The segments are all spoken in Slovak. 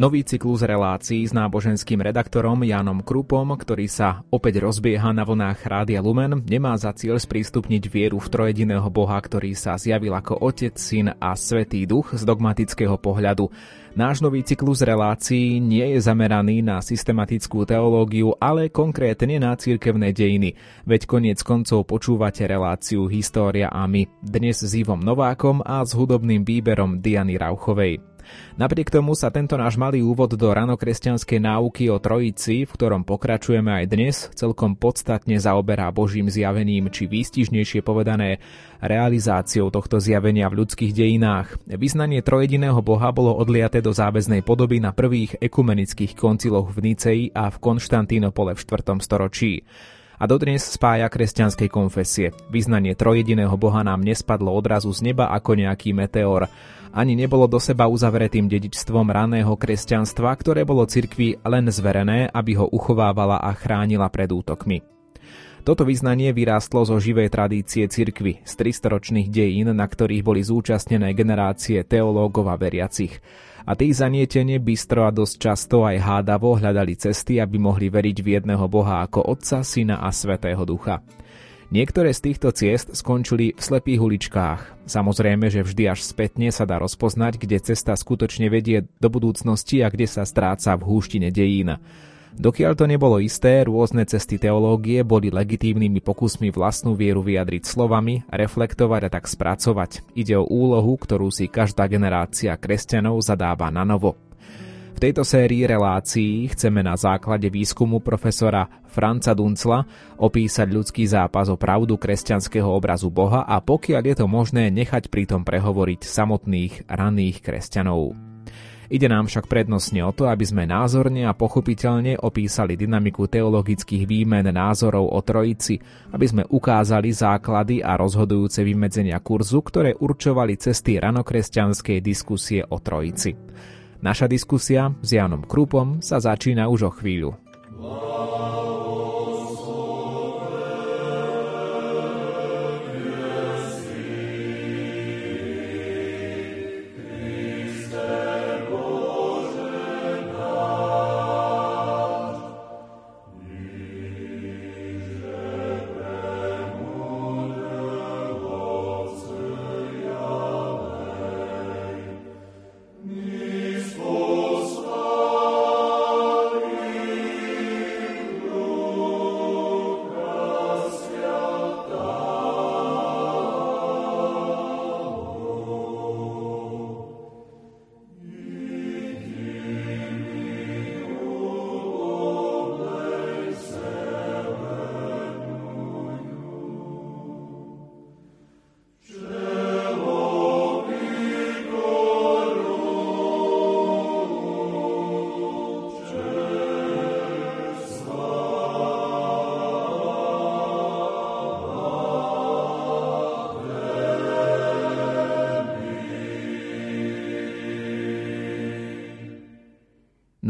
Nový cyklus relácií s náboženským redaktorom Jánom Krupom, ktorý sa opäť rozbieha na vlnách Rádia Lumen, nemá za cieľ sprístupniť vieru v trojediného Boha, ktorý sa zjavil ako Otec, Syn a Svetý Duch z dogmatického pohľadu. Náš nový cyklus relácií nie je zameraný na systematickú teológiu, ale konkrétne na cirkevné dejiny. Veď koniec koncov počúvate reláciu História a my. Dnes s Ivom Novákom a s hudobným výberom Diany Rauchovej. Napriek tomu sa tento náš malý úvod do ranokresťanskej náuky o Trojici, v ktorom pokračujeme aj dnes, celkom podstatne zaoberá Božím zjavením, či výstižnejšie povedané realizáciou tohto zjavenia v ľudských dejinách. Vyznanie trojediného Boha bolo odliaté do záväznej podoby na prvých ekumenických konciloch v Nicei a v Konštantínopole v 4. storočí a dodnes spája kresťanskej konfesie. Vyznanie trojediného Boha nám nespadlo odrazu z neba ako nejaký meteor ani nebolo do seba uzavretým dedičstvom raného kresťanstva, ktoré bolo cirkvi len zverené, aby ho uchovávala a chránila pred útokmi. Toto vyznanie vyrástlo zo živej tradície cirkvy z 300-ročných dejín, na ktorých boli zúčastnené generácie teológov a veriacich. A tí zanietene bystro a dosť často aj hádavo hľadali cesty, aby mohli veriť v jedného Boha ako Otca, Syna a Svetého Ducha. Niektoré z týchto ciest skončili v slepých uličkách. Samozrejme, že vždy až spätne sa dá rozpoznať, kde cesta skutočne vedie do budúcnosti a kde sa stráca v húštine dejín. Dokiaľ to nebolo isté, rôzne cesty teológie boli legitívnymi pokusmi vlastnú vieru vyjadriť slovami, reflektovať a tak spracovať. Ide o úlohu, ktorú si každá generácia kresťanov zadáva na novo. V tejto sérii relácií chceme na základe výskumu profesora Franca Duncla opísať ľudský zápas o pravdu kresťanského obrazu Boha a pokiaľ je to možné, nechať pritom prehovoriť samotných raných kresťanov. Ide nám však prednostne o to, aby sme názorne a pochopiteľne opísali dynamiku teologických výmen názorov o Trojici, aby sme ukázali základy a rozhodujúce vymedzenia kurzu, ktoré určovali cesty ranokresťanskej diskusie o Trojici. Naša diskusia s Janom Krupom sa začína už o chvíľu.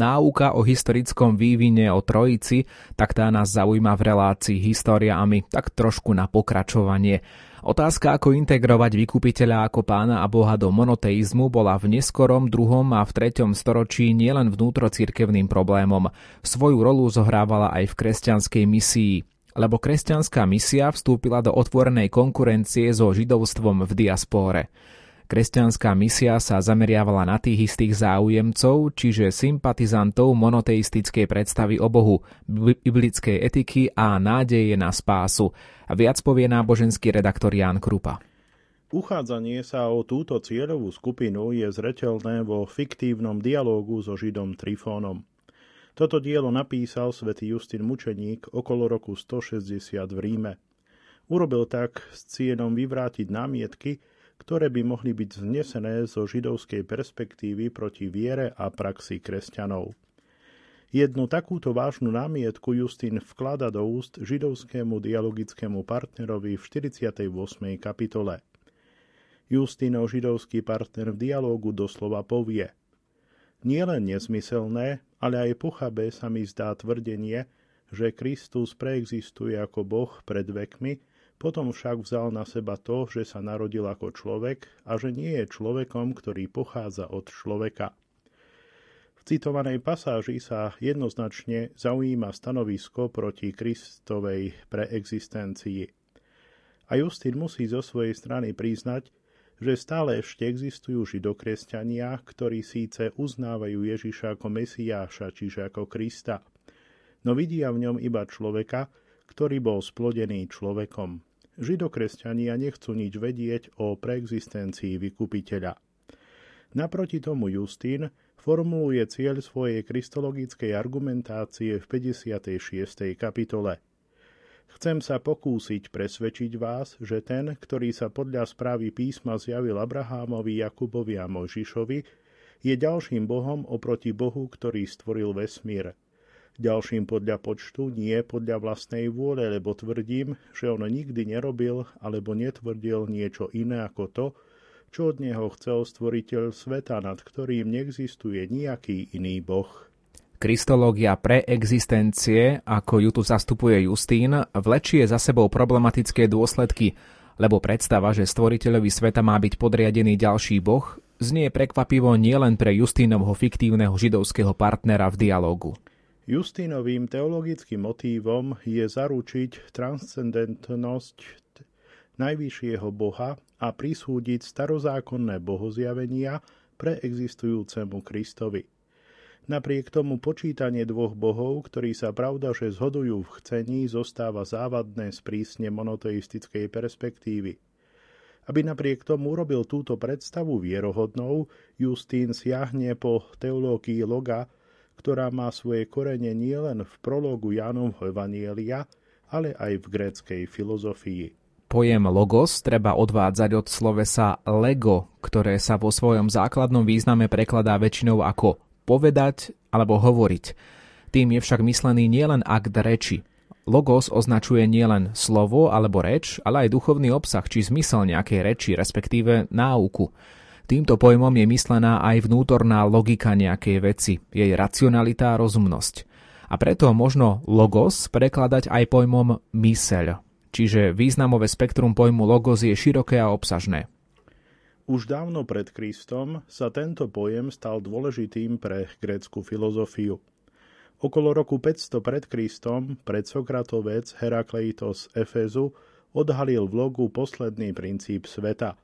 Náuka o historickom vývine o Trojici, tak tá nás zaujíma v relácii Históriami, tak trošku na pokračovanie. Otázka, ako integrovať vykupiteľa ako pána a boha do monoteizmu, bola v neskorom druhom a v treťom storočí nielen vnútrocirkevným problémom. Svoju rolu zohrávala aj v kresťanskej misii lebo kresťanská misia vstúpila do otvorenej konkurencie so židovstvom v diaspóre. Kresťanská misia sa zameriavala na tých istých záujemcov, čiže sympatizantov monoteistickej predstavy o Bohu, biblickej etiky a nádeje na spásu. Viac povie náboženský redaktor Ján Krupa. Uchádzanie sa o túto cieľovú skupinu je zreteľné vo fiktívnom dialógu so Židom Trifónom. Toto dielo napísal svätý Justin Mučeník okolo roku 160 v Ríme. Urobil tak s cieľom vyvrátiť námietky, ktoré by mohli byť vznesené zo židovskej perspektívy proti viere a praxi kresťanov. Jednu takúto vážnu námietku Justín vklada do úst židovskému dialogickému partnerovi v 48. kapitole. Justínov židovský partner v dialógu doslova povie Nielen nezmyselné, ale aj pochabé sa mi zdá tvrdenie, že Kristus preexistuje ako Boh pred vekmi potom však vzal na seba to, že sa narodil ako človek a že nie je človekom, ktorý pochádza od človeka. V citovanej pasáži sa jednoznačne zaujíma stanovisko proti Kristovej preexistencii. A Justin musí zo svojej strany priznať, že stále ešte existujú židokresťania, ktorí síce uznávajú Ježiša ako Mesiáša, čiže ako Krista, no vidia v ňom iba človeka, ktorý bol splodený človekom. Židokresťania nechcú nič vedieť o preexistencii vykupiteľa. Naproti tomu Justín formuluje cieľ svojej kristologickej argumentácie v 56. kapitole. Chcem sa pokúsiť presvedčiť vás, že ten, ktorý sa podľa správy písma zjavil Abrahámovi, Jakubovi a Mojžišovi, je ďalším Bohom oproti Bohu, ktorý stvoril vesmír. Ďalším podľa počtu, nie podľa vlastnej vôle, lebo tvrdím, že on nikdy nerobil alebo netvrdil niečo iné ako to, čo od neho chcel stvoriteľ sveta, nad ktorým neexistuje nejaký iný boh. Kristológia preexistencie, ako ju tu zastupuje Justín, vlečie za sebou problematické dôsledky, lebo predstava, že stvoriteľovi sveta má byť podriadený ďalší boh, znie prekvapivo nielen pre Justínovho fiktívneho židovského partnera v dialogu. Justínovým teologickým motívom je zaručiť transcendentnosť najvyššieho Boha a prisúdiť starozákonné bohozjavenia pre existujúcemu Kristovi. Napriek tomu počítanie dvoch bohov, ktorí sa pravda, že zhodujú v chcení, zostáva závadné z prísne monoteistickej perspektívy. Aby napriek tomu urobil túto predstavu vierohodnou, Justín siahne po teológii loga, ktorá má svoje korene nielen v prologu Jánovho Evanielia, ale aj v gréckej filozofii. Pojem logos treba odvádzať od slovesa lego, ktoré sa vo svojom základnom význame prekladá väčšinou ako povedať alebo hovoriť. Tým je však myslený nielen akt reči. Logos označuje nielen slovo alebo reč, ale aj duchovný obsah či zmysel nejakej reči, respektíve náuku. Týmto pojmom je myslená aj vnútorná logika nejakej veci, jej racionalita a rozumnosť. A preto možno logos prekladať aj pojmom myseľ, čiže významové spektrum pojmu logos je široké a obsažné. Už dávno pred Kristom sa tento pojem stal dôležitým pre grécku filozofiu. Okolo roku 500 pred Kristom predsokratovec Herakleitos Efezu odhalil v logu posledný princíp sveta.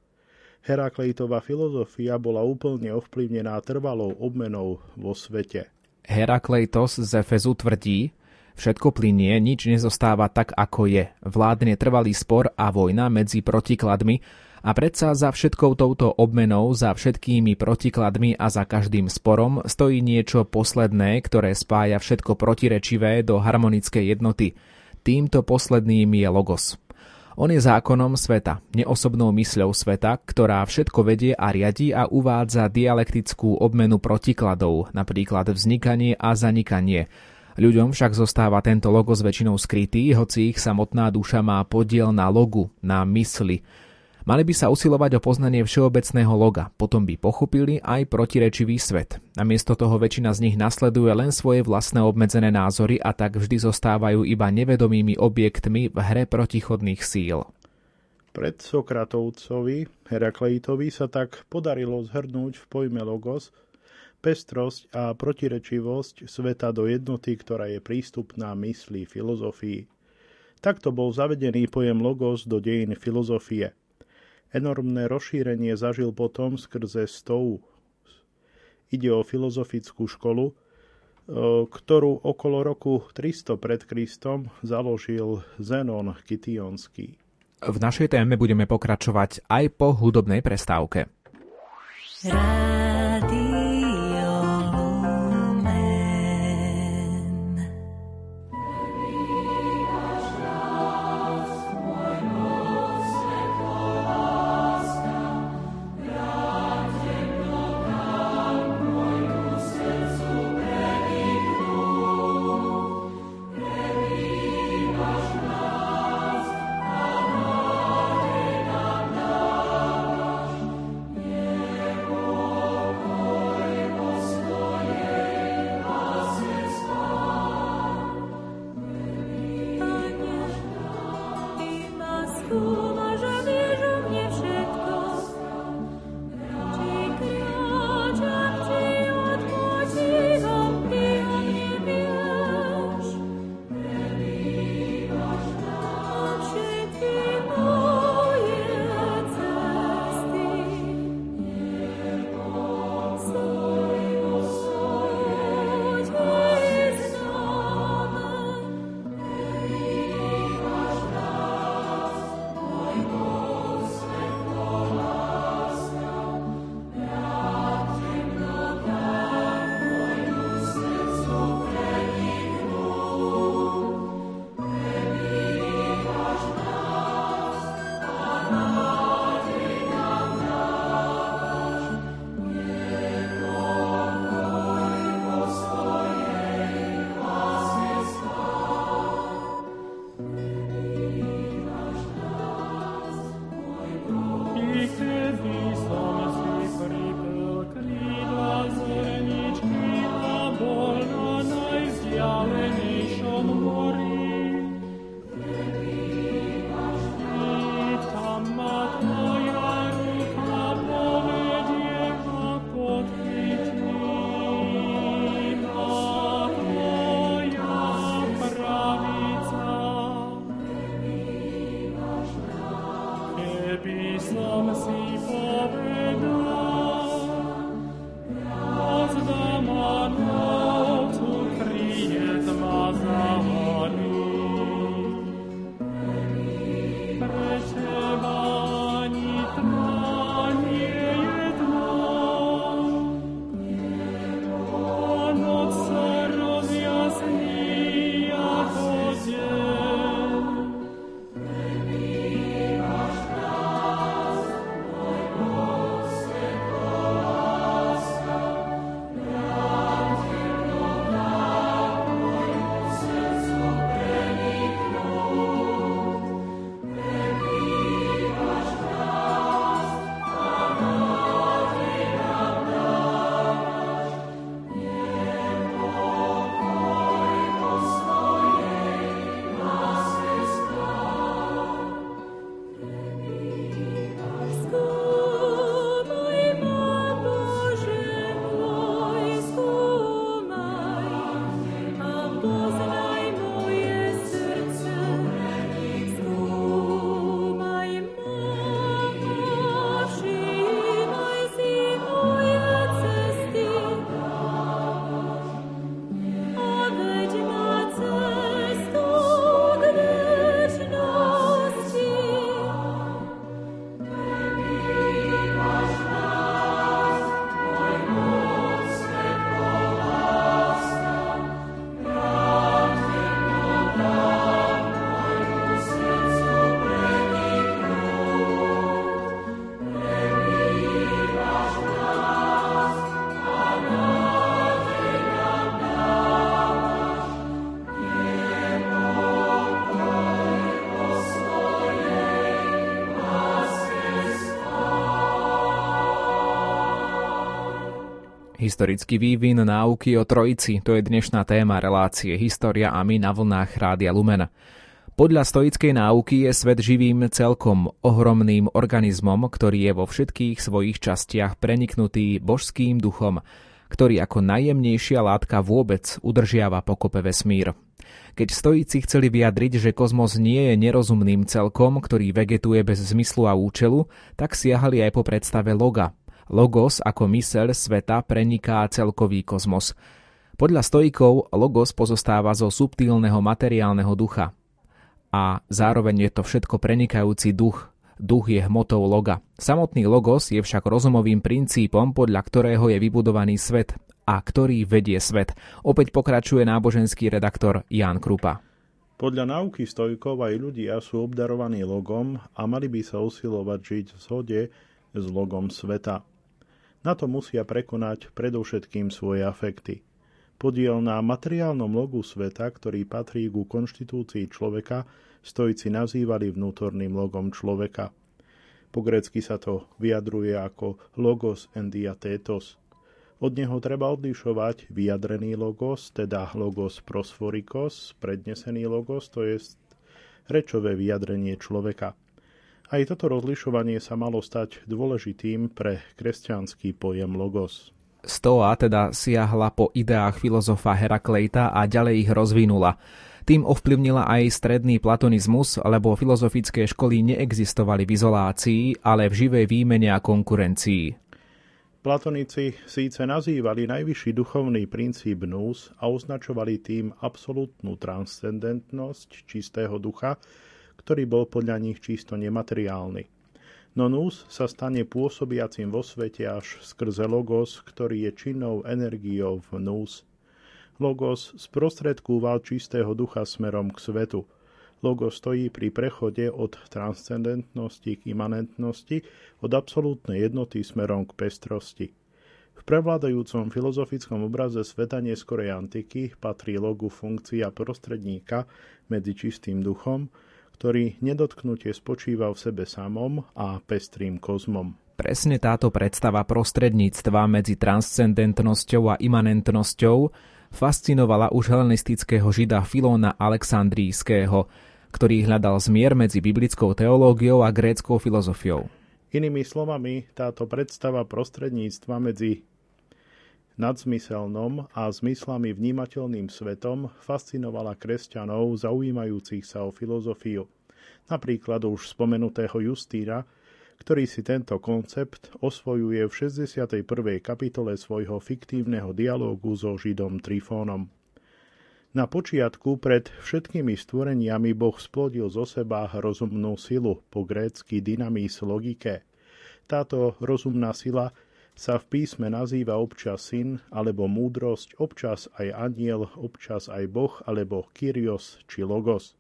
Herakleitova filozofia bola úplne ovplyvnená trvalou obmenou vo svete. Herakleitos z Efezu tvrdí, Všetko plinie, nič nezostáva tak, ako je. Vládne trvalý spor a vojna medzi protikladmi a predsa za všetkou touto obmenou, za všetkými protikladmi a za každým sporom stojí niečo posledné, ktoré spája všetko protirečivé do harmonickej jednoty. Týmto posledným je logos. On je zákonom sveta, neosobnou mysľou sveta, ktorá všetko vedie a riadi a uvádza dialektickú obmenu protikladov, napríklad vznikanie a zanikanie, Ľuďom však zostáva tento logo s väčšinou skrytý, hoci ich samotná duša má podiel na logu, na mysli. Mali by sa usilovať o poznanie všeobecného loga, potom by pochopili aj protirečivý svet. Namiesto toho väčšina z nich nasleduje len svoje vlastné obmedzené názory a tak vždy zostávajú iba nevedomými objektmi v hre protichodných síl. Pred Sokratovcovi, Herakleitovi sa tak podarilo zhrnúť v pojme logos pestrosť a protirečivosť sveta do jednoty, ktorá je prístupná mysli, filozofii. Takto bol zavedený pojem logos do dejín filozofie. Enormné rozšírenie zažil potom skrze stou. Ide o filozofickú školu, e, ktorú okolo roku 300 pred Kristom založil Zenon Kitionský. V našej téme budeme pokračovať aj po hudobnej prestávke. Rádio Historický vývin náuky o trojici, to je dnešná téma relácie História a my na vlnách Rádia Lumen. Podľa stoickej náuky je svet živým celkom ohromným organizmom, ktorý je vo všetkých svojich častiach preniknutý božským duchom, ktorý ako najjemnejšia látka vôbec udržiava pokope vesmír. Keď stojíci chceli vyjadriť, že kozmos nie je nerozumným celkom, ktorý vegetuje bez zmyslu a účelu, tak siahali aj po predstave loga, Logos ako myseľ sveta preniká celkový kozmos. Podľa stojikov logos pozostáva zo subtilného materiálneho ducha. A zároveň je to všetko prenikajúci duch. Duch je hmotou loga. Samotný logos je však rozumovým princípom, podľa ktorého je vybudovaný svet a ktorý vedie svet. Opäť pokračuje náboženský redaktor Jan Krupa. Podľa náuky stojkov aj ľudia sú obdarovaní logom a mali by sa usilovať žiť v zhode s logom sveta. Na to musia prekonať predovšetkým svoje afekty. Podiel na materiálnom logu sveta, ktorý patrí ku konštitúcii človeka, stojíci nazývali vnútorným logom človeka. Po grecky sa to vyjadruje ako logos endiatetos. Od neho treba odlišovať vyjadrený logos, teda logos prosforikos, prednesený logos, to je rečové vyjadrenie človeka. Aj toto rozlišovanie sa malo stať dôležitým pre kresťanský pojem logos. Stoa teda siahla po ideách filozofa Herakleita a ďalej ich rozvinula. Tým ovplyvnila aj stredný platonizmus, lebo filozofické školy neexistovali v izolácii, ale v živej výmene a konkurencii. Platonici síce nazývali najvyšší duchovný princíp nous a označovali tým absolútnu transcendentnosť čistého ducha, ktorý bol podľa nich čisto nemateriálny. No nús sa stane pôsobiacim vo svete až skrze logos, ktorý je činnou energiou v nús. Logos sprostredkúval čistého ducha smerom k svetu. Logos stojí pri prechode od transcendentnosti k imanentnosti, od absolútnej jednoty smerom k pestrosti. V prevládajúcom filozofickom obraze sveta neskorej antiky patrí logu funkcia prostredníka medzi čistým duchom, ktorý nedotknutie spočíval v sebe samom a pestrým kozmom. Presne táto predstava prostredníctva medzi transcendentnosťou a imanentnosťou fascinovala už helenistického žida Filóna Alexandrijského, ktorý hľadal zmier medzi biblickou teológiou a gréckou filozofiou. Inými slovami, táto predstava prostredníctva medzi nadzmyselnom a zmyslami vnímateľným svetom fascinovala kresťanov zaujímajúcich sa o filozofiu. Napríklad už spomenutého Justína, ktorý si tento koncept osvojuje v 61. kapitole svojho fiktívneho dialógu so Židom Trifónom. Na počiatku pred všetkými stvoreniami Boh splodil zo seba rozumnú silu, po grécky dynamis logike. Táto rozumná sila sa v písme nazýva občas syn alebo múdrosť, občas aj aniel, občas aj boh alebo kyrios či logos.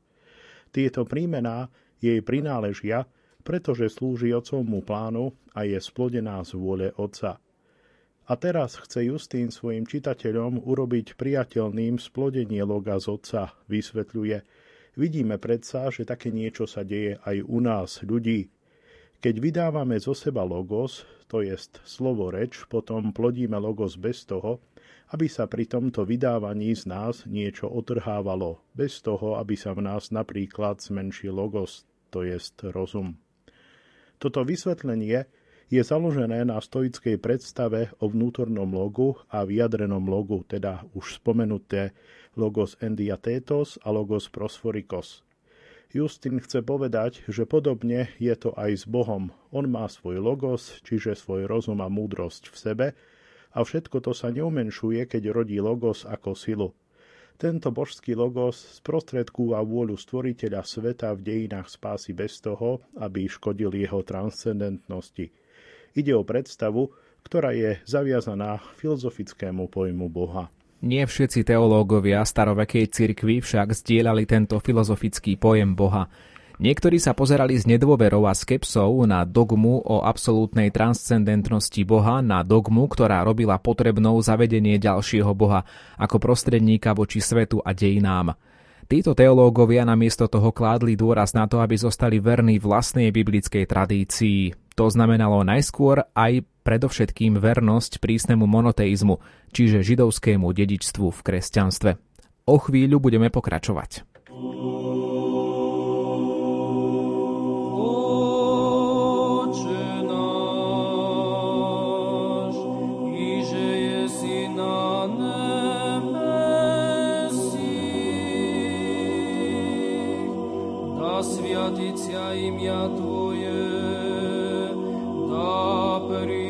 Tieto prímená jej prináležia, pretože slúži otcovmu plánu a je splodená z vôle otca. A teraz chce Justín svojim čitateľom urobiť priateľným splodenie loga z otca, vysvetľuje. Vidíme predsa, že také niečo sa deje aj u nás, ľudí, keď vydávame zo seba logos, to jest slovo reč, potom plodíme logos bez toho, aby sa pri tomto vydávaní z nás niečo otrhávalo, bez toho, aby sa v nás napríklad zmenšil logos, to jest rozum. Toto vysvetlenie je založené na stoickej predstave o vnútornom logu a vyjadrenom logu, teda už spomenuté logos endiatetos a logos prosforikos – Justin chce povedať, že podobne je to aj s Bohom. On má svoj logos, čiže svoj rozum a múdrosť v sebe a všetko to sa neumenšuje, keď rodí logos ako silu. Tento božský logos sprostredkúva vôľu stvoriteľa sveta v dejinách spásy bez toho, aby škodil jeho transcendentnosti. Ide o predstavu, ktorá je zaviazaná filozofickému pojmu Boha. Nie všetci teológovia starovekej cirkvi však zdieľali tento filozofický pojem Boha. Niektorí sa pozerali s nedôverou a skepsou na dogmu o absolútnej transcendentnosti Boha, na dogmu, ktorá robila potrebnou zavedenie ďalšieho Boha ako prostredníka voči svetu a dejinám. Títo teológovia namiesto toho kládli dôraz na to, aby zostali verní vlastnej biblickej tradícii. To znamenalo najskôr aj predovšetkým vernosť prísnemu monoteizmu, čiže židovskému dedičstvu v kresťanstve. O chvíľu budeme pokračovať. Hari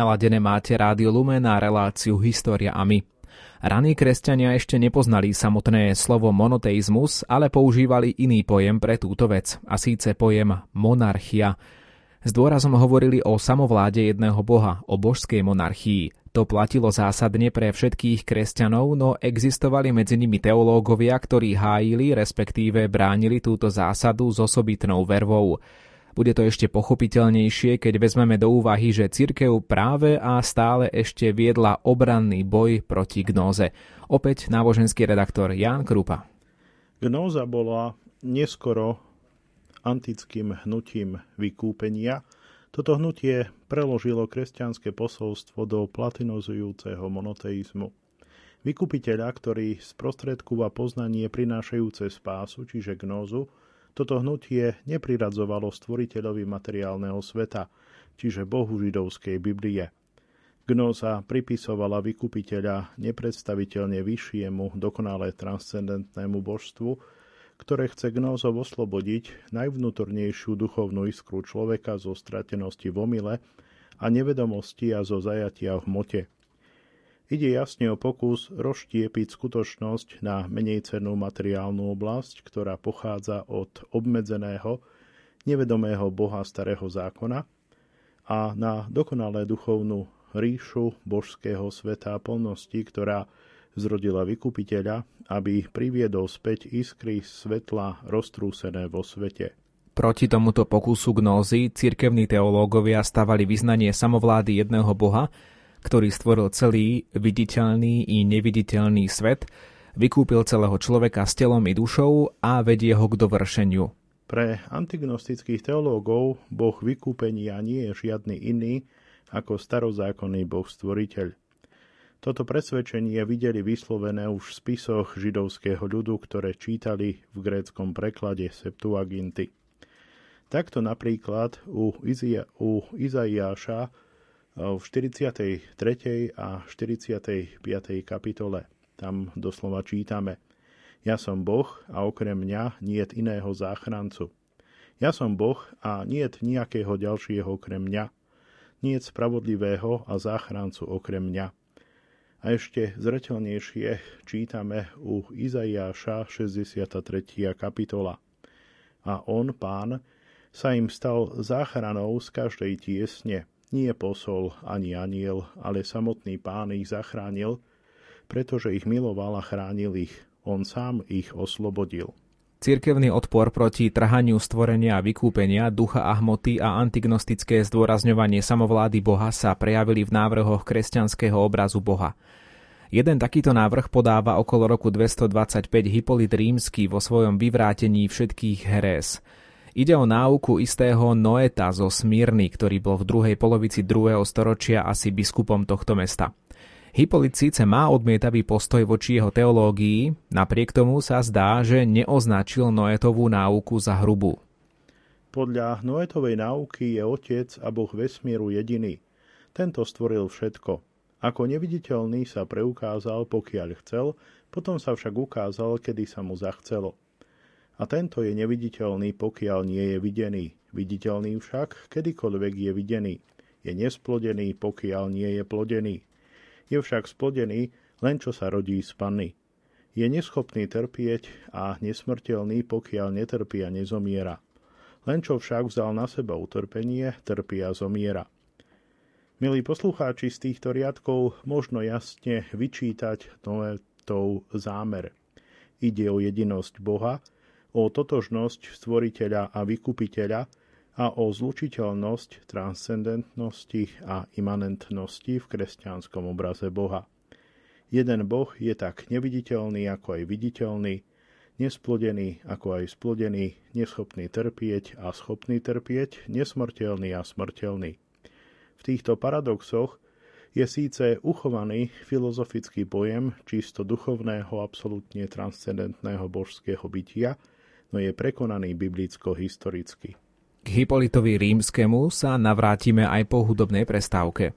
Naladené máte Rádio Lumen a reláciu História a my. Raní kresťania ešte nepoznali samotné slovo monoteizmus, ale používali iný pojem pre túto vec, a síce pojem monarchia. S dôrazom hovorili o samovláde jedného boha, o božskej monarchii. To platilo zásadne pre všetkých kresťanov, no existovali medzi nimi teológovia, ktorí hájili, respektíve bránili túto zásadu s osobitnou vervou. Bude to ešte pochopiteľnejšie, keď vezmeme do úvahy, že cirkev práve a stále ešte viedla obranný boj proti gnóze. Opäť náboženský redaktor Ján Krupa. Gnóza bola neskoro antickým hnutím vykúpenia. Toto hnutie preložilo kresťanské posolstvo do platinozujúceho monoteizmu. Vykupiteľa, ktorý sprostredkúva poznanie prinášajúce spásu, čiže gnózu, toto hnutie nepriradzovalo stvoriteľovi materiálneho sveta, čiže Bohu židovskej Biblie. Gnoza pripisovala vykupiteľa nepredstaviteľne vyššiemu, dokonale transcendentnému božstvu, ktoré chce gnózov oslobodiť najvnútornejšiu duchovnú iskru človeka zo stratenosti v omyle a nevedomosti a zo zajatia v mote. Ide jasne o pokus rozštiepiť skutočnosť na menej cennú materiálnu oblasť, ktorá pochádza od obmedzeného, nevedomého Boha starého zákona a na dokonalé duchovnú ríšu božského sveta a plnosti, ktorá zrodila vykupiteľa, aby priviedol späť iskry svetla roztrúsené vo svete. Proti tomuto pokusu gnózy cirkevní teológovia stavali vyznanie samovlády jedného boha, ktorý stvoril celý viditeľný i neviditeľný svet, vykúpil celého človeka s telom i dušou a vedie ho k dovršeniu. Pre antignostických teológov boh vykúpenia nie je žiadny iný ako starozákonný boh stvoriteľ. Toto presvedčenie videli vyslovené už v spisoch židovského ľudu, ktoré čítali v gréckom preklade Septuaginty. Takto napríklad u, Izia, u Izaiáša v 43. a 45. kapitole. Tam doslova čítame Ja som Boh a okrem mňa niet iného záchrancu. Ja som Boh a niet nejakého ďalšieho okrem mňa nie spravodlivého a záchrancu okrem mňa. A ešte zretelnejšie čítame u Izaiáša 63. kapitola. A on, pán, sa im stal záchranou z každej tiesne. Nie posol ani aniel, ale samotný pán ich zachránil, pretože ich miloval a chránil ich. On sám ich oslobodil. Cirkevný odpor proti trhaniu stvorenia a vykúpenia, ducha a hmoty a antignostické zdôrazňovanie samovlády Boha sa prejavili v návrhoch kresťanského obrazu Boha. Jeden takýto návrh podáva okolo roku 225 Hippolyt Rímsky vo svojom vyvrátení všetkých herés. Ide o náuku istého Noeta zo Smírny, ktorý bol v druhej polovici 2. storočia asi biskupom tohto mesta. Hippolyt síce má odmietavý postoj voči jeho teológii, napriek tomu sa zdá, že neoznačil Noetovú náuku za hrubú. Podľa Noetovej náuky je Otec a Boh vesmíru jediný. Tento stvoril všetko. Ako neviditeľný sa preukázal, pokiaľ chcel, potom sa však ukázal, kedy sa mu zachcelo. A tento je neviditeľný, pokiaľ nie je videný. Viditeľný však, kedykoľvek je videný. Je nesplodený, pokiaľ nie je plodený je však splodený len čo sa rodí z panny. Je neschopný trpieť a nesmrteľný, pokiaľ netrpí a nezomiera. Len čo však vzal na seba utrpenie, trpí a zomiera. Milí poslucháči, z týchto riadkov možno jasne vyčítať Noetov zámer. Ide o jedinosť Boha, o totožnosť stvoriteľa a vykupiteľa, a o zlučiteľnosť, transcendentnosti a imanentnosti v kresťanskom obraze Boha. Jeden Boh je tak neviditeľný ako aj viditeľný, nesplodený ako aj splodený, neschopný trpieť a schopný trpieť, nesmrteľný a smrteľný. V týchto paradoxoch je síce uchovaný filozofický pojem čisto duchovného, absolútne transcendentného božského bytia, no je prekonaný biblicko-historicky. K Hipolitovi rímskemu sa navrátime aj po hudobnej prestávke.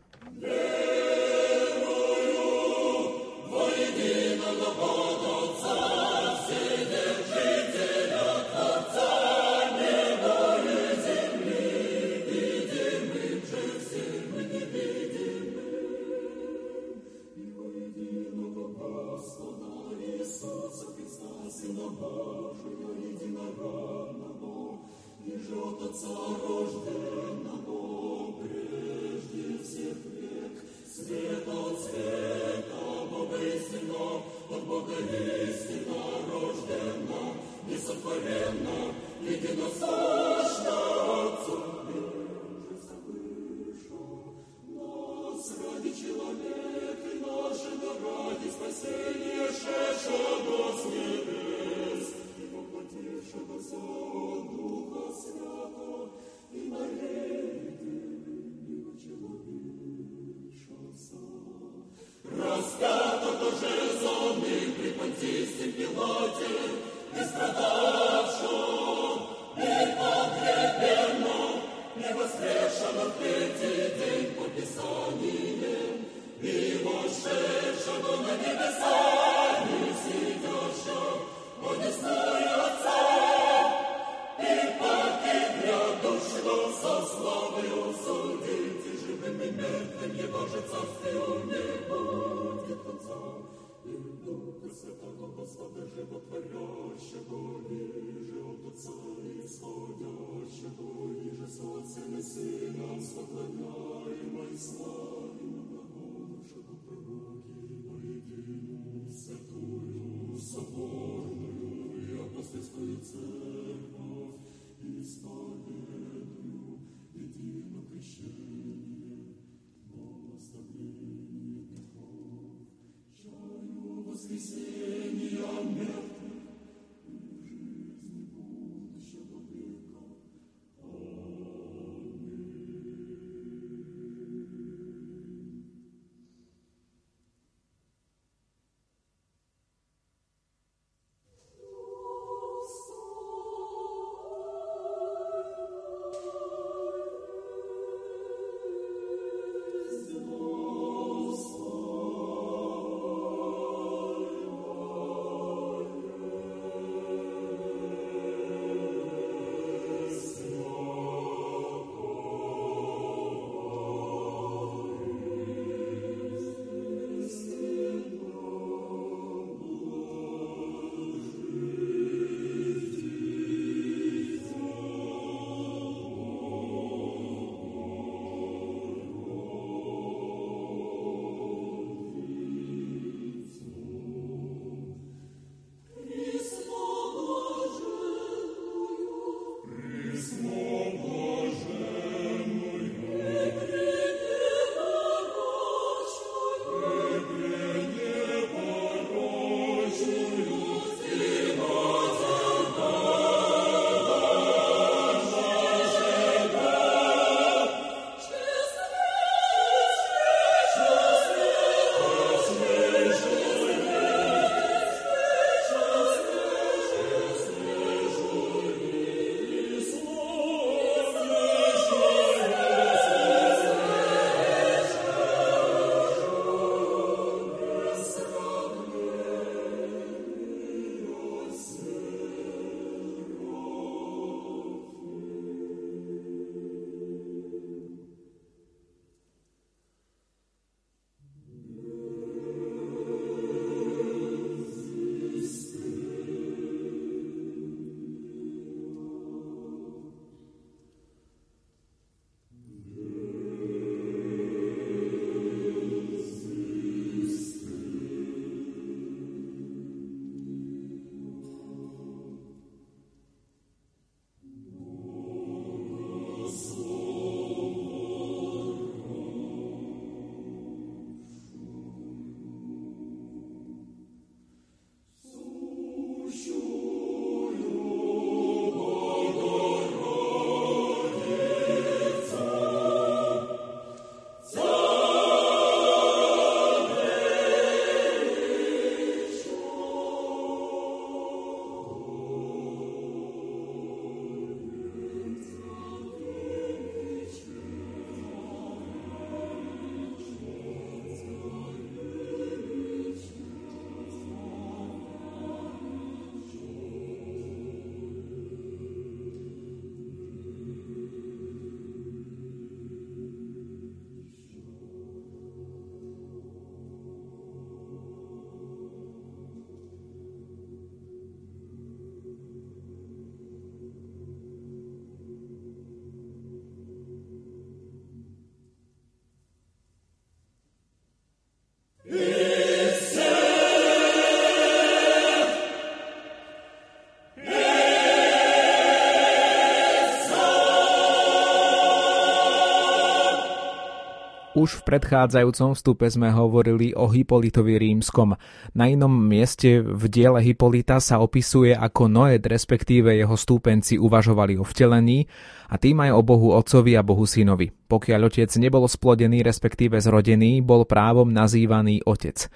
Už v predchádzajúcom vstupe sme hovorili o Hipolitovi rímskom. Na inom mieste v diele Hipolita sa opisuje, ako Noed, respektíve jeho stúpenci uvažovali o vtelení a tým aj o Bohu Otcovi a Bohu Synovi. Pokiaľ otec nebol splodený, respektíve zrodený, bol právom nazývaný otec.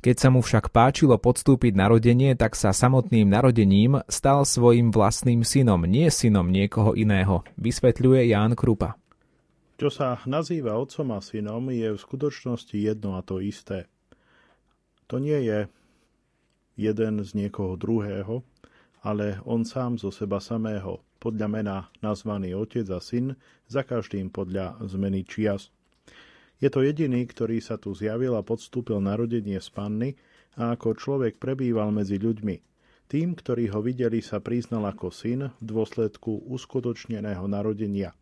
Keď sa mu však páčilo podstúpiť narodenie, tak sa samotným narodením stal svojim vlastným synom, nie synom niekoho iného, vysvetľuje Ján Krupa. Čo sa nazýva otcom a synom, je v skutočnosti jedno a to isté. To nie je jeden z niekoho druhého, ale on sám zo seba samého, podľa mena nazvaný otec a syn, za každým podľa zmeny čias. Je to jediný, ktorý sa tu zjavil a podstúpil narodenie z panny a ako človek prebýval medzi ľuďmi. Tým, ktorí ho videli, sa priznal ako syn v dôsledku uskutočneného narodenia.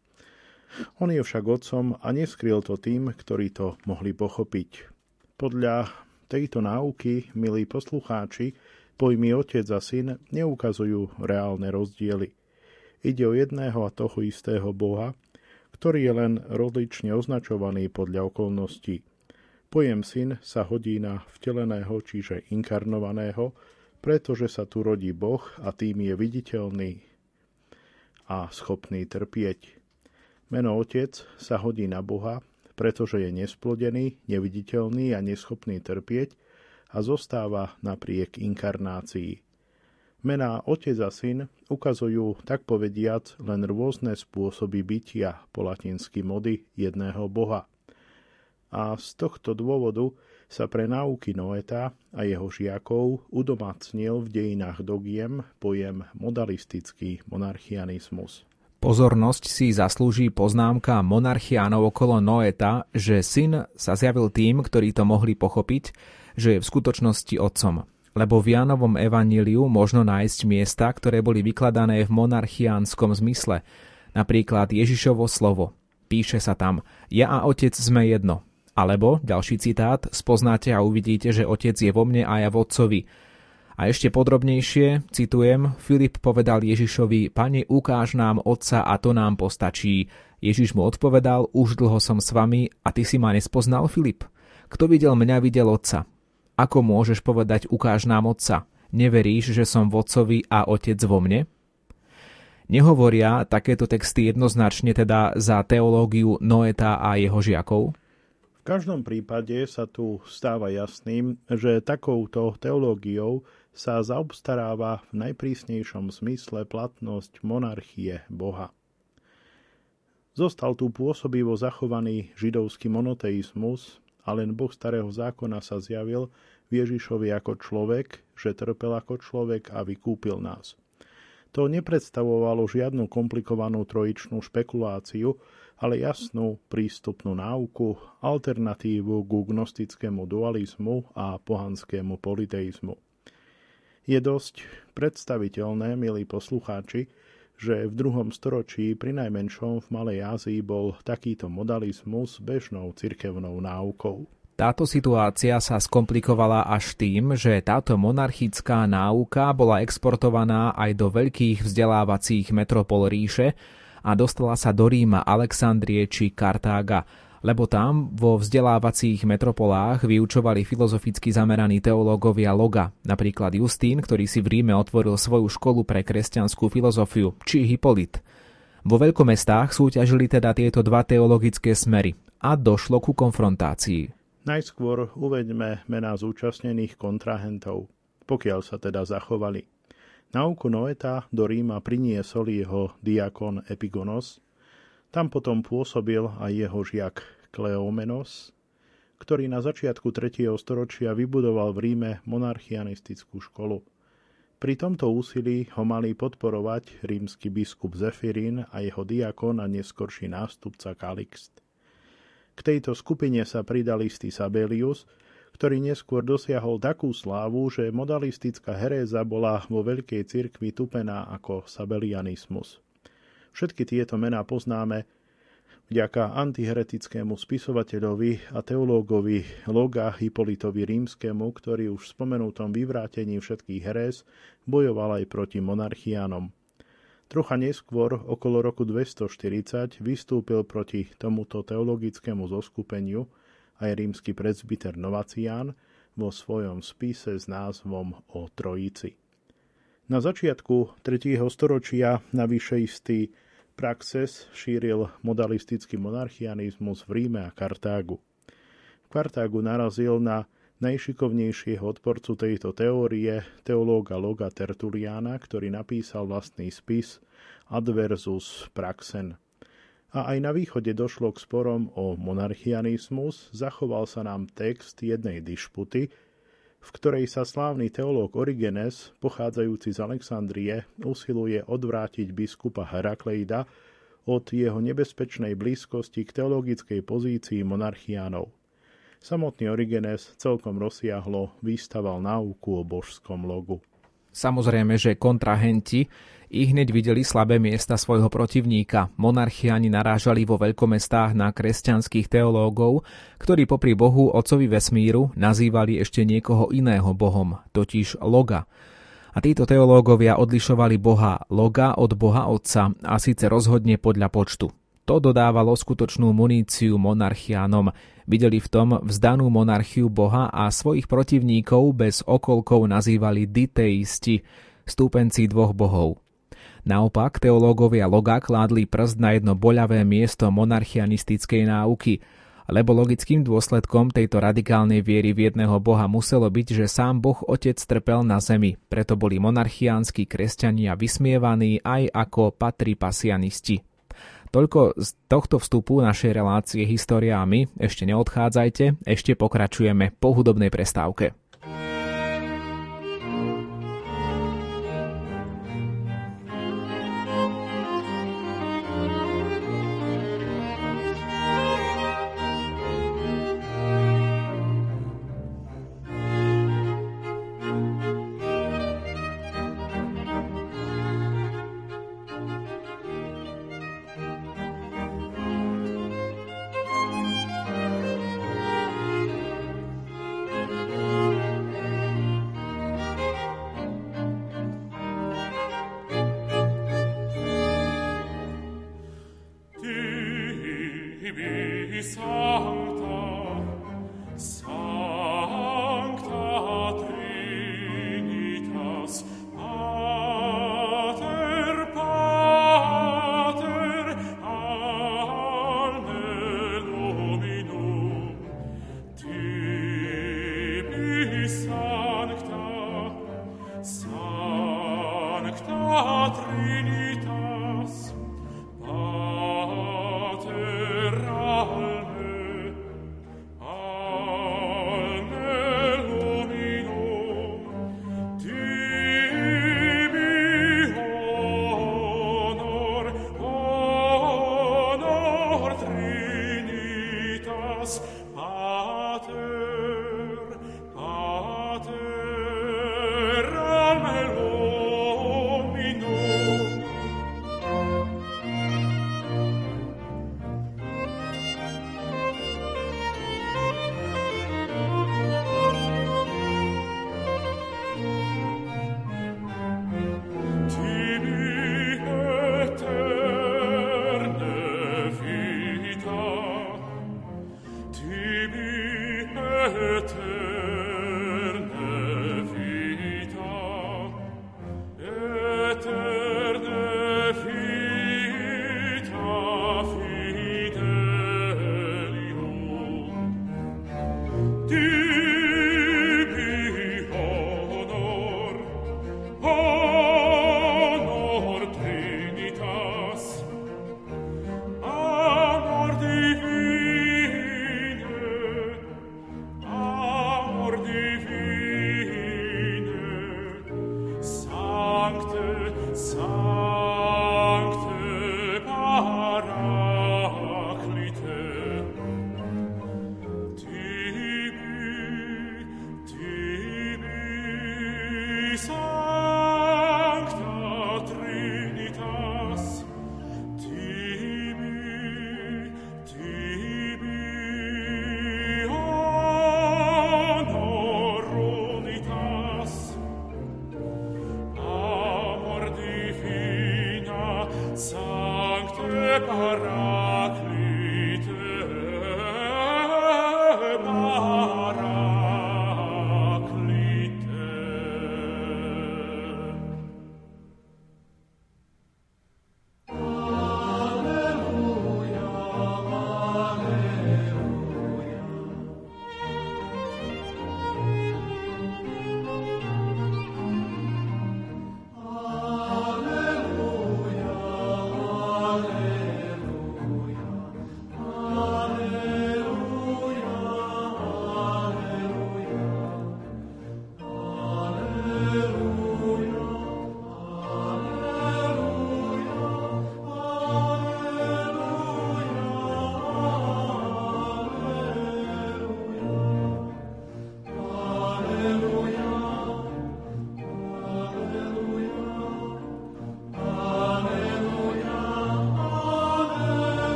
On je však otcom a neskryl to tým, ktorí to mohli pochopiť. Podľa tejto náuky, milí poslucháči, pojmy otec a syn neukazujú reálne rozdiely. Ide o jedného a toho istého Boha, ktorý je len rozlične označovaný podľa okolností. Pojem syn sa hodí na vteleného, čiže inkarnovaného, pretože sa tu rodí Boh a tým je viditeľný a schopný trpieť. Meno otec sa hodí na Boha, pretože je nesplodený, neviditeľný a neschopný trpieť a zostáva napriek inkarnácii. Mená otec a syn ukazujú, tak povediac, len rôzne spôsoby bytia, po latinsky mody, jedného boha. A z tohto dôvodu sa pre náuky Noeta a jeho žiakov udomacnil v dejinách dogiem pojem modalistický monarchianizmus. Pozornosť si zaslúži poznámka monarchiánov okolo Noeta, že syn sa zjavil tým, ktorí to mohli pochopiť, že je v skutočnosti otcom lebo v Jánovom evaníliu možno nájsť miesta, ktoré boli vykladané v monarchiánskom zmysle. Napríklad Ježišovo slovo. Píše sa tam, ja a otec sme jedno. Alebo, ďalší citát, spoznáte a uvidíte, že otec je vo mne a ja v otcovi. A ešte podrobnejšie, citujem, Filip povedal Ježišovi, pane, ukáž nám otca a to nám postačí. Ježiš mu odpovedal, už dlho som s vami a ty si ma nespoznal, Filip? Kto videl mňa, videl otca. Ako môžeš povedať ukáž nám otca? Neveríš, že som vodcovi a otec vo mne? Nehovoria takéto texty jednoznačne teda za teológiu Noeta a jeho žiakov? V každom prípade sa tu stáva jasným, že takouto teológiou sa zaobstaráva v najprísnejšom zmysle platnosť monarchie Boha. Zostal tu pôsobivo zachovaný židovský monoteizmus, a len Boh starého zákona sa zjavil v Ježišovi ako človek, že trpel ako človek a vykúpil nás. To nepredstavovalo žiadnu komplikovanú trojičnú špekuláciu, ale jasnú prístupnú náuku, alternatívu k gnostickému dualizmu a pohanskému politeizmu. Je dosť predstaviteľné, milí poslucháči, že v druhom storočí pri najmenšom v Malej Ázii bol takýto modalizmus bežnou cirkevnou náukou. Táto situácia sa skomplikovala až tým, že táto monarchická náuka bola exportovaná aj do veľkých vzdelávacích metropol ríše a dostala sa do Ríma, Alexandrie či Kartága – lebo tam vo vzdelávacích metropolách vyučovali filozoficky zameraní teológovia Loga, napríklad Justín, ktorý si v Ríme otvoril svoju školu pre kresťanskú filozofiu, či Hippolyt. Vo veľkomestách súťažili teda tieto dva teologické smery a došlo ku konfrontácii. Najskôr uveďme mená zúčastnených kontrahentov, pokiaľ sa teda zachovali. Nauku Noeta do Ríma priniesol jeho diakon Epigonos, tam potom pôsobil aj jeho žiak Kleomenos, ktorý na začiatku 3. storočia vybudoval v Ríme monarchianistickú školu. Pri tomto úsilí ho mali podporovať rímsky biskup Zefirín a jeho diakon a neskorší nástupca Kalixt. K tejto skupine sa pridal istý Sabelius, ktorý neskôr dosiahol takú slávu, že modalistická heréza bola vo Veľkej cirkvi tupená ako sabelianizmus. Všetky tieto mená poznáme vďaka antiheretickému spisovateľovi a teológovi Loga Hipolitovi Rímskému, ktorý už v spomenutom vyvrátení všetkých herés bojoval aj proti monarchiánom. Trocha neskôr, okolo roku 240, vystúpil proti tomuto teologickému zoskupeniu aj rímsky presbyter Novacián vo svojom spise s názvom o Trojici. Na začiatku 3. storočia navyše istý Praxes šíril modalistický monarchianizmus v Ríme a Kartágu. V Kartágu narazil na najšikovnejšieho odporcu tejto teórie, teológa Loga Tertuliana, ktorý napísal vlastný spis Adversus Praxen. A aj na východe došlo k sporom o monarchianizmus, zachoval sa nám text jednej dišputy, v ktorej sa slávny teológ Origenes, pochádzajúci z Alexandrie, usiluje odvrátiť biskupa Herakleida od jeho nebezpečnej blízkosti k teologickej pozícii monarchiánov. Samotný Origenes celkom rozsiahlo vystaval náuku o božskom logu. Samozrejme, že kontrahenti i hneď videli slabé miesta svojho protivníka. Monarchiani narážali vo veľkomestách na kresťanských teológov, ktorí popri Bohu Otcovi vesmíru nazývali ešte niekoho iného Bohom, totiž Loga. A títo teológovia odlišovali Boha Loga od Boha Otca a síce rozhodne podľa počtu. To dodávalo skutočnú muníciu monarchiánom. Videli v tom vzdanú monarchiu Boha a svojich protivníkov bez okolkov nazývali diteisti, stúpenci dvoch bohov. Naopak, teológovia Loga kládli prst na jedno boľavé miesto monarchianistickej náuky, lebo logickým dôsledkom tejto radikálnej viery v jedného boha muselo byť, že sám boh otec trpel na zemi, preto boli monarchiánsky kresťania vysmievaní aj ako patripasianisti. Toľko z tohto vstupu našej relácie my. Ešte neodchádzajte, ešte pokračujeme po hudobnej prestávke.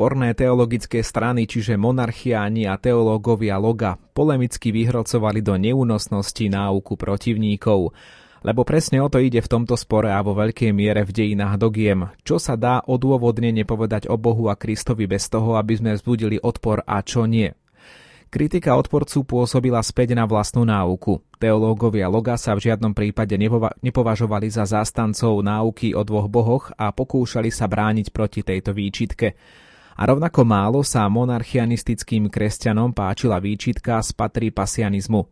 Sporné teologické strany, čiže monarchiáni a teológovia Loga, polemicky vyhrocovali do neúnosnosti náuku protivníkov. Lebo presne o to ide v tomto spore a vo veľkej miere v dejinách dogiem. Čo sa dá odôvodnene povedať o Bohu a Kristovi bez toho, aby sme vzbudili odpor a čo nie. Kritika odporcu pôsobila späť na vlastnú náuku. Teológovia Loga sa v žiadnom prípade nepova- nepovažovali za zástancov náuky o dvoch bohoch a pokúšali sa brániť proti tejto výčitke. A rovnako málo sa monarchianistickým kresťanom páčila výčitka z patripasianizmu.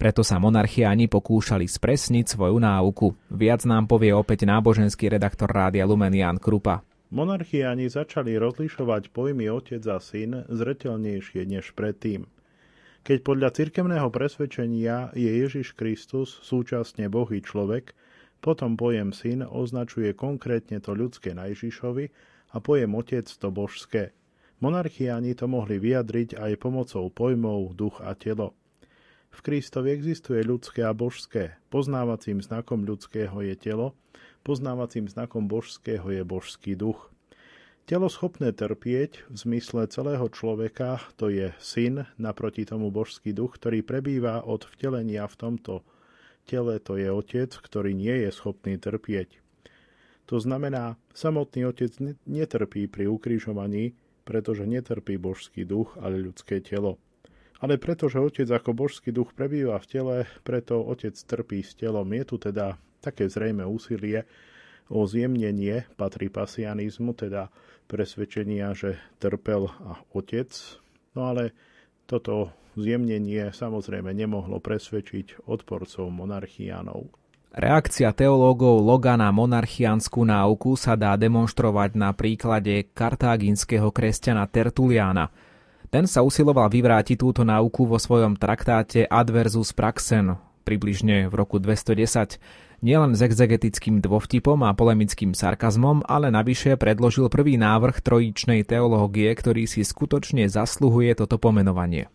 Preto sa monarchiani pokúšali spresniť svoju náuku. Viac nám povie opäť náboženský redaktor Rádia Lumen Jan Krupa. Monarchiani začali rozlišovať pojmy otec a syn zretelnejšie než predtým. Keď podľa cirkevného presvedčenia je Ježiš Kristus súčasne Boh i človek, potom pojem syn označuje konkrétne to ľudské na Ježišovi a pojem otec to božské. Monarchiani to mohli vyjadriť aj pomocou pojmov duch a telo. V Kristovi existuje ľudské a božské. Poznávacím znakom ľudského je telo, poznávacím znakom božského je božský duch. Telo schopné trpieť v zmysle celého človeka to je syn, naproti tomu božský duch, ktorý prebýva od vtelenia v tomto tele, to je otec, ktorý nie je schopný trpieť. To znamená, samotný otec netrpí pri ukrižovaní, pretože netrpí božský duch, ale ľudské telo. Ale pretože otec ako božský duch prebýva v tele, preto otec trpí s telom. Je tu teda také zrejme úsilie o zjemnenie patripasianizmu, teda presvedčenia, že trpel a otec. No ale toto zjemnenie samozrejme nemohlo presvedčiť odporcov monarchiánov. Reakcia teológov Loga na monarchianskú náuku sa dá demonstrovať na príklade kartáginského kresťana Tertuliana. Ten sa usiloval vyvrátiť túto náuku vo svojom traktáte Adversus Praxen približne v roku 210, nielen s exegetickým dôvtipom a polemickým sarkazmom, ale navyše predložil prvý návrh trojičnej teológie, ktorý si skutočne zasluhuje toto pomenovanie.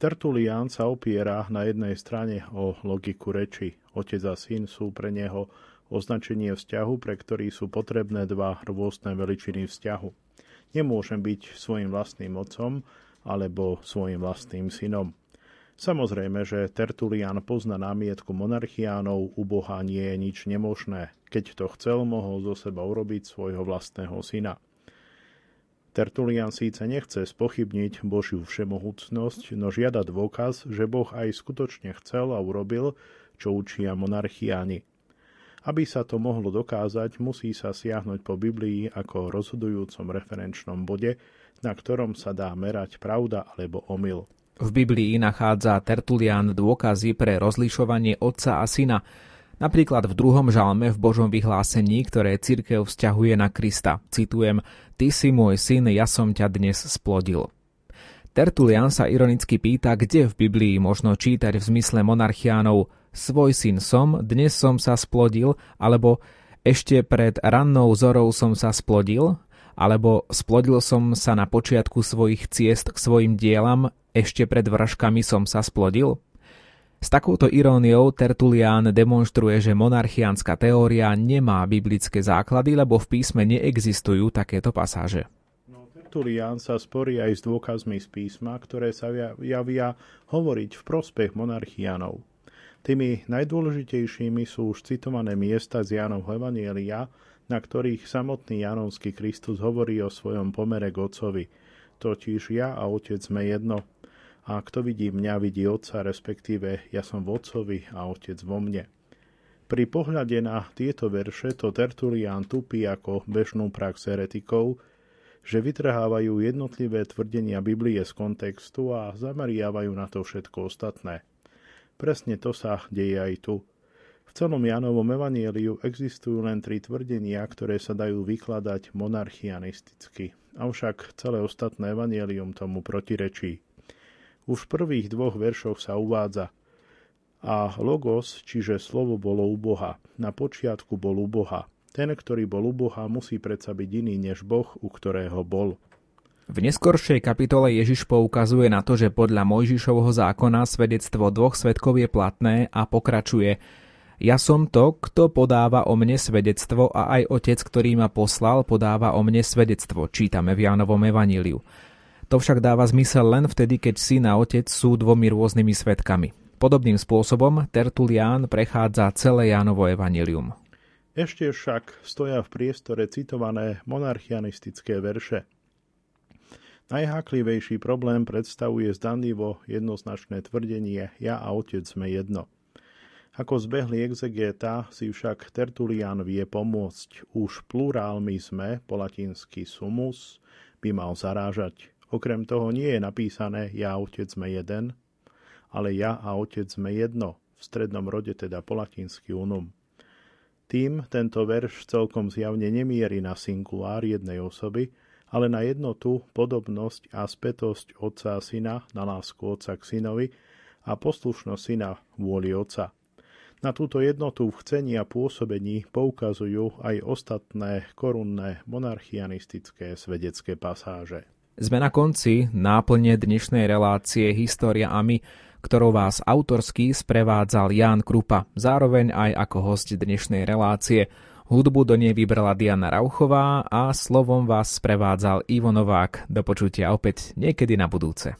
Tertulian sa opiera na jednej strane o logiku reči. Otec a syn sú pre neho označenie vzťahu, pre ktorý sú potrebné dva rôzne veličiny vzťahu. Nemôžem byť svojim vlastným otcom alebo svojim vlastným synom. Samozrejme, že Tertulian pozná námietku monarchiánov, u Boha nie je nič nemožné. Keď to chcel, mohol zo seba urobiť svojho vlastného syna. Tertulian síce nechce spochybniť Božiu všemohúcnosť, no žiada dôkaz, že Boh aj skutočne chcel a urobil, čo učia monarchiáni. Aby sa to mohlo dokázať, musí sa siahnuť po Biblii ako rozhodujúcom referenčnom bode, na ktorom sa dá merať pravda alebo omyl. V Biblii nachádza Tertulian dôkazy pre rozlišovanie otca a syna, Napríklad v druhom žalme v Božom vyhlásení, ktoré církev vzťahuje na Krista. Citujem, Ty si môj syn, ja som ťa dnes splodil. Tertulian sa ironicky pýta, kde v Biblii možno čítať v zmysle monarchiánov svoj syn som, dnes som sa splodil, alebo ešte pred rannou zorou som sa splodil, alebo splodil som sa na počiatku svojich ciest k svojim dielam, ešte pred vražkami som sa splodil? S takouto iróniou Tertulian demonstruje, že monarchiánska teória nemá biblické základy, lebo v písme neexistujú takéto pasáže. No, Tertulian sa sporí aj s dôkazmi z písma, ktoré sa javia hovoriť v prospech monarchiánov. Tými najdôležitejšími sú už citované miesta z Jánov Evanielia, na ktorých samotný Jánovský Kristus hovorí o svojom pomere k Otcovi. Totiž ja a Otec sme jedno. A kto vidí mňa, vidí Otca, respektíve ja som v Otcovi a Otec vo mne. Pri pohľade na tieto verše to Tertulian tupí ako bežnú prax heretikov, že vytrhávajú jednotlivé tvrdenia Biblie z kontextu a zameriavajú na to všetko ostatné. Presne to sa deje aj tu. V celom Janovom evanieliu existujú len tri tvrdenia, ktoré sa dajú vykladať monarchianisticky, avšak celé ostatné evanielium tomu protirečí. Už v prvých dvoch veršoch sa uvádza a logos, čiže slovo bolo u Boha, na počiatku bol u Boha. Ten, ktorý bol u Boha, musí predsa byť iný než Boh, u ktorého bol. V neskoršej kapitole Ježiš poukazuje na to, že podľa Mojžišovho zákona svedectvo dvoch svetkov je platné a pokračuje – ja som to, kto podáva o mne svedectvo a aj otec, ktorý ma poslal, podáva o mne svedectvo, čítame v Jánovom evaníliu. To však dáva zmysel len vtedy, keď syn a otec sú dvomi rôznymi svetkami. Podobným spôsobom Tertulián prechádza celé Jánovo evanílium. Ešte však stoja v priestore citované monarchianistické verše. Najháklivejší problém predstavuje zdanlivo jednoznačné tvrdenie ja a otec sme jedno. Ako zbehli exegéta si však Tertulian vie pomôcť. Už plurálmi sme, po latinsky sumus, by mal zarážať. Okrem toho nie je napísané ja a otec sme jeden, ale ja a otec sme jedno, v strednom rode teda po latinsky unum. Tým tento verš celkom zjavne nemierí na singulár jednej osoby, ale na jednotu, podobnosť a spätosť otca a syna, na lásku otca k synovi a poslušnosť syna vôli otca – na túto jednotu v chcení a pôsobení poukazujú aj ostatné korunné monarchianistické svedecké pasáže. Sme na konci náplne dnešnej relácie História a my, ktorou vás autorsky sprevádzal Ján Krupa, zároveň aj ako host dnešnej relácie. Hudbu do nej vybrala Diana Rauchová a slovom vás sprevádzal Ivo Novák. Do počutia opäť niekedy na budúce.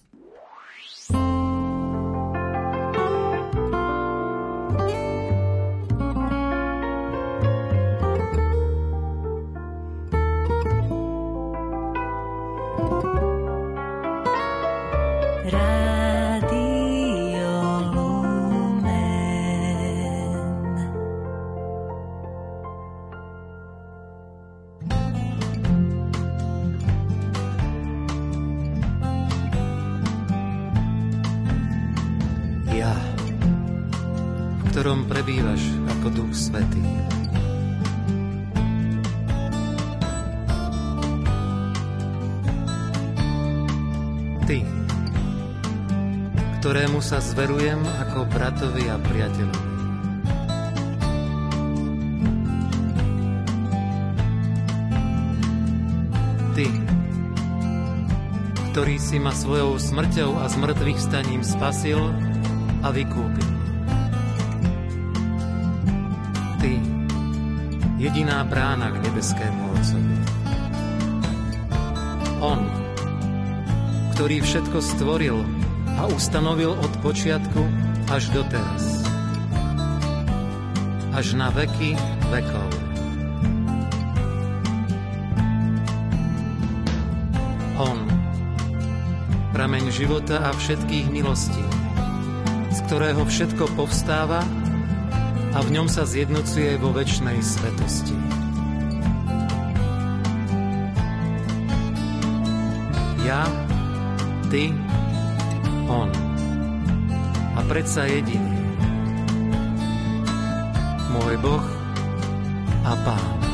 Spasil a vykúpil. Ty, jediná brána k nebeskému Otcovi. On, ktorý všetko stvoril a ustanovil od počiatku až do teraz. Až na veky vekov. Života a všetkých milostí, z ktorého všetko povstáva a v ňom sa zjednocuje vo väčšnej svetosti. Ja, ty on. A predsa jediný. Môj Boh a Pán.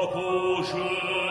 Apogee.